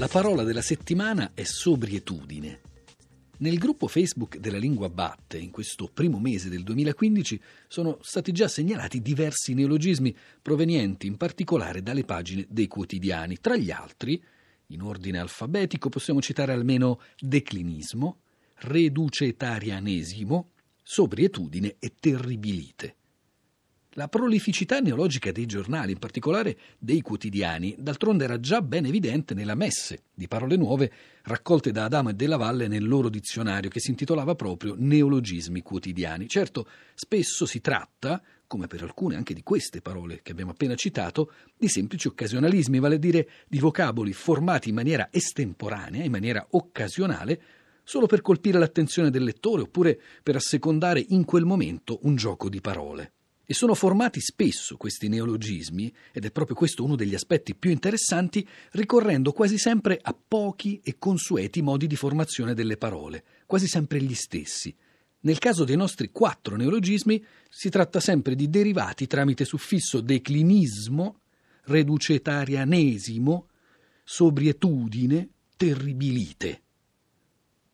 La parola della settimana è sobrietudine. Nel gruppo Facebook della lingua batte, in questo primo mese del 2015, sono stati già segnalati diversi neologismi provenienti in particolare dalle pagine dei quotidiani. Tra gli altri, in ordine alfabetico, possiamo citare almeno declinismo, reducetarianesimo, sobrietudine e terribilite. La prolificità neologica dei giornali, in particolare dei quotidiani, d'altronde era già ben evidente nella messe di parole nuove raccolte da Adamo e della Valle nel loro dizionario che si intitolava proprio Neologismi quotidiani. Certo, spesso si tratta, come per alcune anche di queste parole che abbiamo appena citato, di semplici occasionalismi, vale a dire di vocaboli formati in maniera estemporanea, in maniera occasionale, solo per colpire l'attenzione del lettore oppure per assecondare in quel momento un gioco di parole. E sono formati spesso questi neologismi, ed è proprio questo uno degli aspetti più interessanti, ricorrendo quasi sempre a pochi e consueti modi di formazione delle parole, quasi sempre gli stessi. Nel caso dei nostri quattro neologismi si tratta sempre di derivati tramite suffisso declinismo, reducetarianesimo, sobrietudine, terribilite.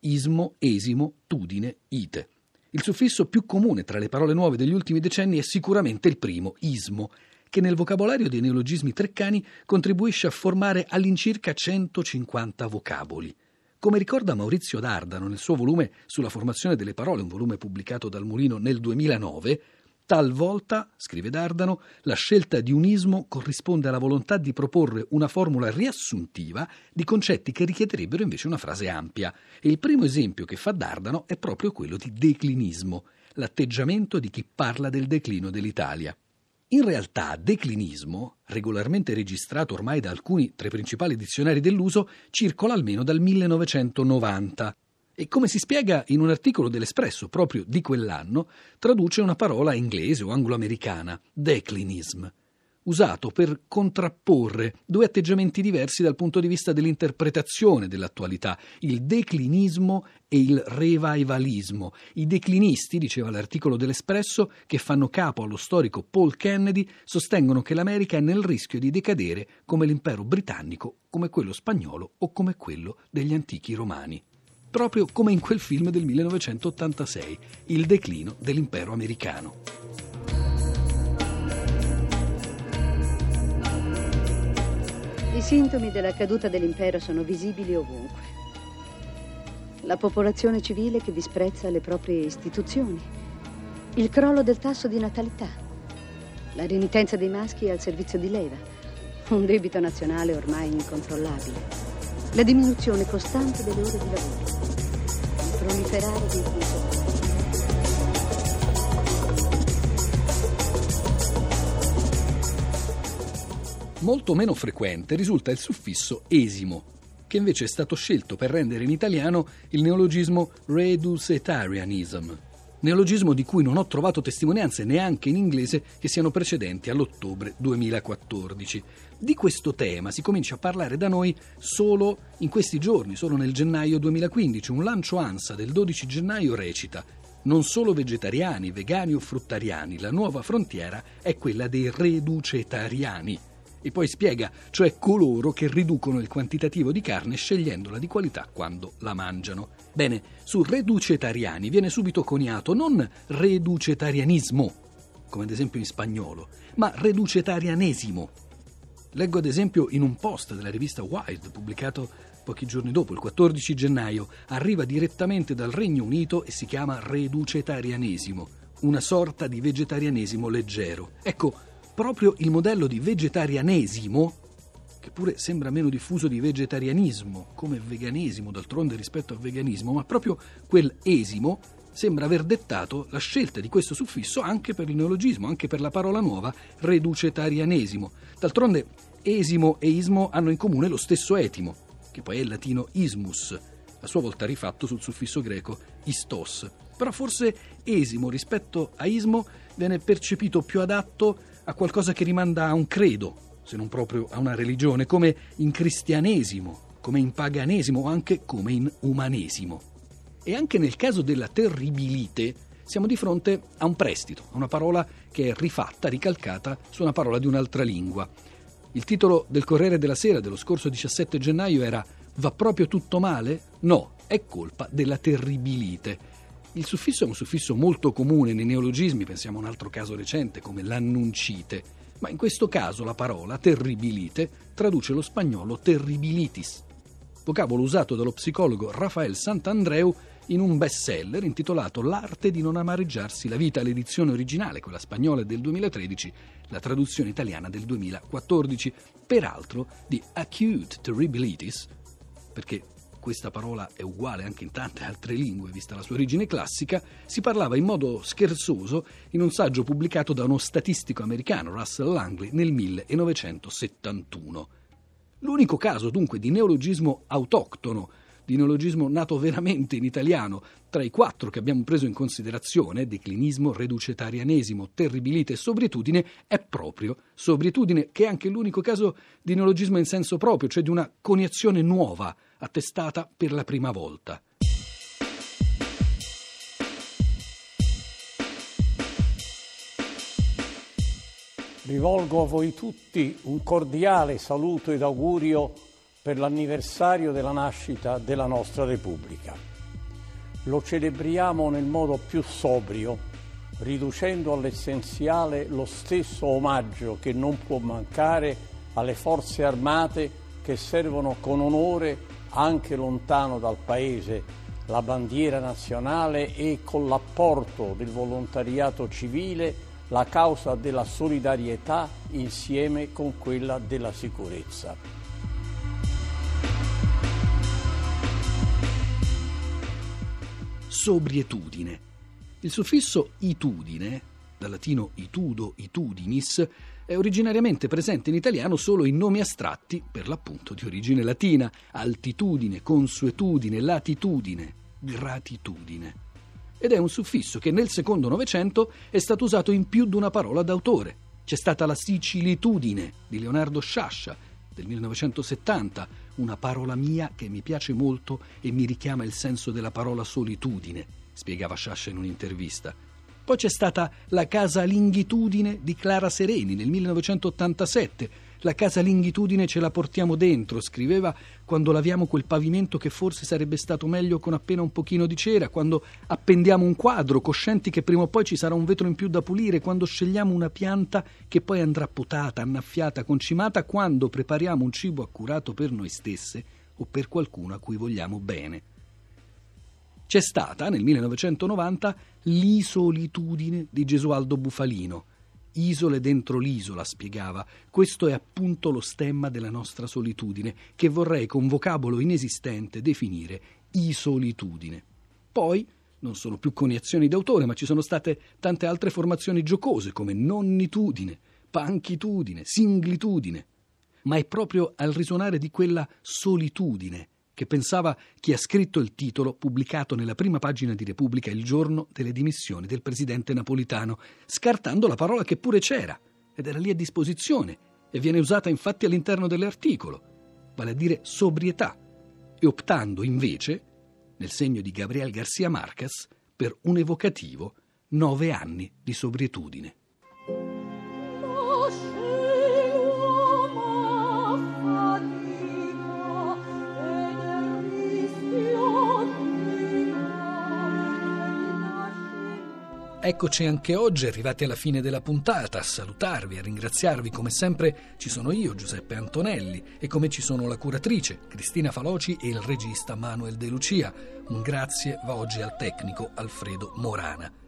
Ismo, esimo, tudine, ite. Il suffisso più comune tra le parole nuove degli ultimi decenni è sicuramente il primo, ismo, che nel vocabolario dei neologismi treccani contribuisce a formare all'incirca 150 vocaboli. Come ricorda Maurizio Dardano nel suo volume sulla formazione delle parole, un volume pubblicato dal Mulino nel 2009, Talvolta, scrive Dardano, la scelta di un ismo corrisponde alla volontà di proporre una formula riassuntiva di concetti che richiederebbero invece una frase ampia. E il primo esempio che fa Dardano è proprio quello di declinismo, l'atteggiamento di chi parla del declino dell'Italia. In realtà, declinismo, regolarmente registrato ormai da alcuni tra i principali dizionari dell'uso, circola almeno dal 1990 e come si spiega in un articolo dell'Espresso proprio di quell'anno, traduce una parola inglese o angloamericana, declinism, usato per contrapporre due atteggiamenti diversi dal punto di vista dell'interpretazione dell'attualità, il declinismo e il revivalismo. I declinisti, diceva l'articolo dell'Espresso, che fanno capo allo storico Paul Kennedy, sostengono che l'America è nel rischio di decadere come l'impero britannico, come quello spagnolo o come quello degli antichi romani proprio come in quel film del 1986, Il declino dell'impero americano. I sintomi della caduta dell'impero sono visibili ovunque. La popolazione civile che disprezza le proprie istituzioni, il crollo del tasso di natalità, la renitenza dei maschi al servizio di leva, un debito nazionale ormai incontrollabile. La diminuzione costante delle ore di lavoro, proliferare dei fusi Molto meno frequente risulta il suffisso esimo, che invece è stato scelto per rendere in italiano il neologismo reducetarianism, neologismo di cui non ho trovato testimonianze neanche in inglese che siano precedenti all'ottobre 2014. Di questo tema si comincia a parlare da noi solo in questi giorni, solo nel gennaio 2015. Un lancio ANSA del 12 gennaio recita non solo vegetariani, vegani o fruttariani, la nuova frontiera è quella dei reducetariani. E poi spiega, cioè coloro che riducono il quantitativo di carne scegliendola di qualità quando la mangiano. Bene, su reducetariani viene subito coniato non reducetarianismo, come ad esempio in spagnolo, ma reducetarianesimo. Leggo ad esempio in un post della rivista Wired pubblicato pochi giorni dopo, il 14 gennaio, arriva direttamente dal Regno Unito e si chiama reducetarianesimo, una sorta di vegetarianesimo leggero. Ecco, proprio il modello di vegetarianesimo, che pure sembra meno diffuso di vegetarianismo, come veganesimo d'altronde rispetto al veganismo, ma proprio quel esimo sembra aver dettato la scelta di questo suffisso anche per il neologismo, anche per la parola nuova reducetarianesimo. D'altronde esimo e ismo hanno in comune lo stesso etimo, che poi è il latino ismus, a sua volta rifatto sul suffisso greco istos. Però forse esimo rispetto a ismo viene percepito più adatto a qualcosa che rimanda a un credo, se non proprio a una religione, come in cristianesimo, come in paganesimo o anche come in umanesimo. E anche nel caso della terribilite siamo di fronte a un prestito, a una parola che è rifatta, ricalcata su una parola di un'altra lingua. Il titolo del Corriere della Sera dello scorso 17 gennaio era Va proprio tutto male? No, è colpa della terribilite. Il suffisso è un suffisso molto comune nei neologismi, pensiamo a un altro caso recente come l'annuncite, ma in questo caso la parola terribilite traduce lo spagnolo terribilitis, vocabolo usato dallo psicologo Rafael Sant'Andreu in un bestseller intitolato L'arte di non amareggiarsi la vita, l'edizione originale, quella spagnola del 2013, la traduzione italiana del 2014, peraltro di acute terribilitis, perché questa parola è uguale anche in tante altre lingue, vista la sua origine classica, si parlava in modo scherzoso in un saggio pubblicato da uno statistico americano, Russell Langley, nel 1971. L'unico caso dunque di neologismo autoctono di neologismo nato veramente in italiano, tra i quattro che abbiamo preso in considerazione, declinismo, reducetarianesimo, terribilite e sobrietudine, è proprio sobrietudine, che è anche l'unico caso di neologismo in senso proprio, cioè di una coniazione nuova, attestata per la prima volta. Rivolgo a voi tutti un cordiale saluto ed augurio per l'anniversario della nascita della nostra Repubblica. Lo celebriamo nel modo più sobrio, riducendo all'essenziale lo stesso omaggio che non può mancare alle forze armate che servono con onore anche lontano dal Paese la bandiera nazionale e con l'apporto del volontariato civile la causa della solidarietà insieme con quella della sicurezza. sobrietudine. Il suffisso itudine, dal latino itudo, itudinis, è originariamente presente in italiano solo in nomi astratti, per l'appunto di origine latina, altitudine, consuetudine, latitudine, gratitudine. Ed è un suffisso che nel secondo Novecento è stato usato in più di una parola d'autore. C'è stata la sicilitudine di Leonardo Sciascia, del 1970, una parola mia che mi piace molto e mi richiama il senso della parola solitudine, spiegava Sciascia in un'intervista. Poi c'è stata la casalingitudine di Clara Sereni nel 1987, la casalingitudine ce la portiamo dentro, scriveva quando laviamo quel pavimento che forse sarebbe stato meglio con appena un pochino di cera, quando appendiamo un quadro, coscienti che prima o poi ci sarà un vetro in più da pulire, quando scegliamo una pianta che poi andrà potata, annaffiata, concimata, quando prepariamo un cibo accurato per noi stesse o per qualcuno a cui vogliamo bene. C'è stata nel 1990 l'isolitudine di Gesualdo Bufalino Isole dentro l'isola, spiegava. Questo è appunto lo stemma della nostra solitudine, che vorrei con vocabolo inesistente definire isolitudine. Poi non sono più coniazioni d'autore, ma ci sono state tante altre formazioni giocose come nonnitudine, panchitudine, singlitudine. Ma è proprio al risuonare di quella solitudine che pensava chi ha scritto il titolo pubblicato nella prima pagina di Repubblica il giorno delle dimissioni del presidente napolitano, scartando la parola che pure c'era ed era lì a disposizione e viene usata infatti all'interno dell'articolo, vale a dire sobrietà, e optando invece, nel segno di Gabriel Garcia Marquez, per un evocativo nove anni di sobrietudine. Eccoci anche oggi, arrivati alla fine della puntata, a salutarvi, a ringraziarvi come sempre ci sono io, Giuseppe Antonelli, e come ci sono la curatrice, Cristina Faloci e il regista Manuel De Lucia. Un grazie va oggi al tecnico Alfredo Morana.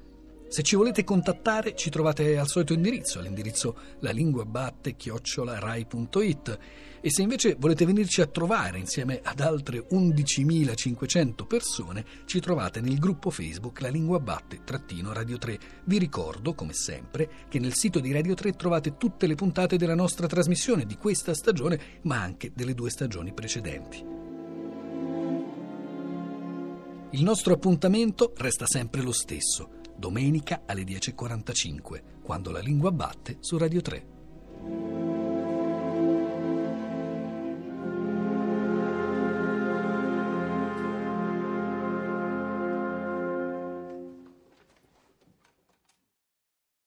Se ci volete contattare ci trovate al solito indirizzo, all'indirizzo lalinguabatte-rai.it e se invece volete venirci a trovare insieme ad altre 11.500 persone ci trovate nel gruppo Facebook La Lingua Batte-Radio 3. Vi ricordo, come sempre, che nel sito di Radio 3 trovate tutte le puntate della nostra trasmissione di questa stagione ma anche delle due stagioni precedenti. Il nostro appuntamento resta sempre lo stesso domenica alle 10.45, quando la lingua batte su Radio 3.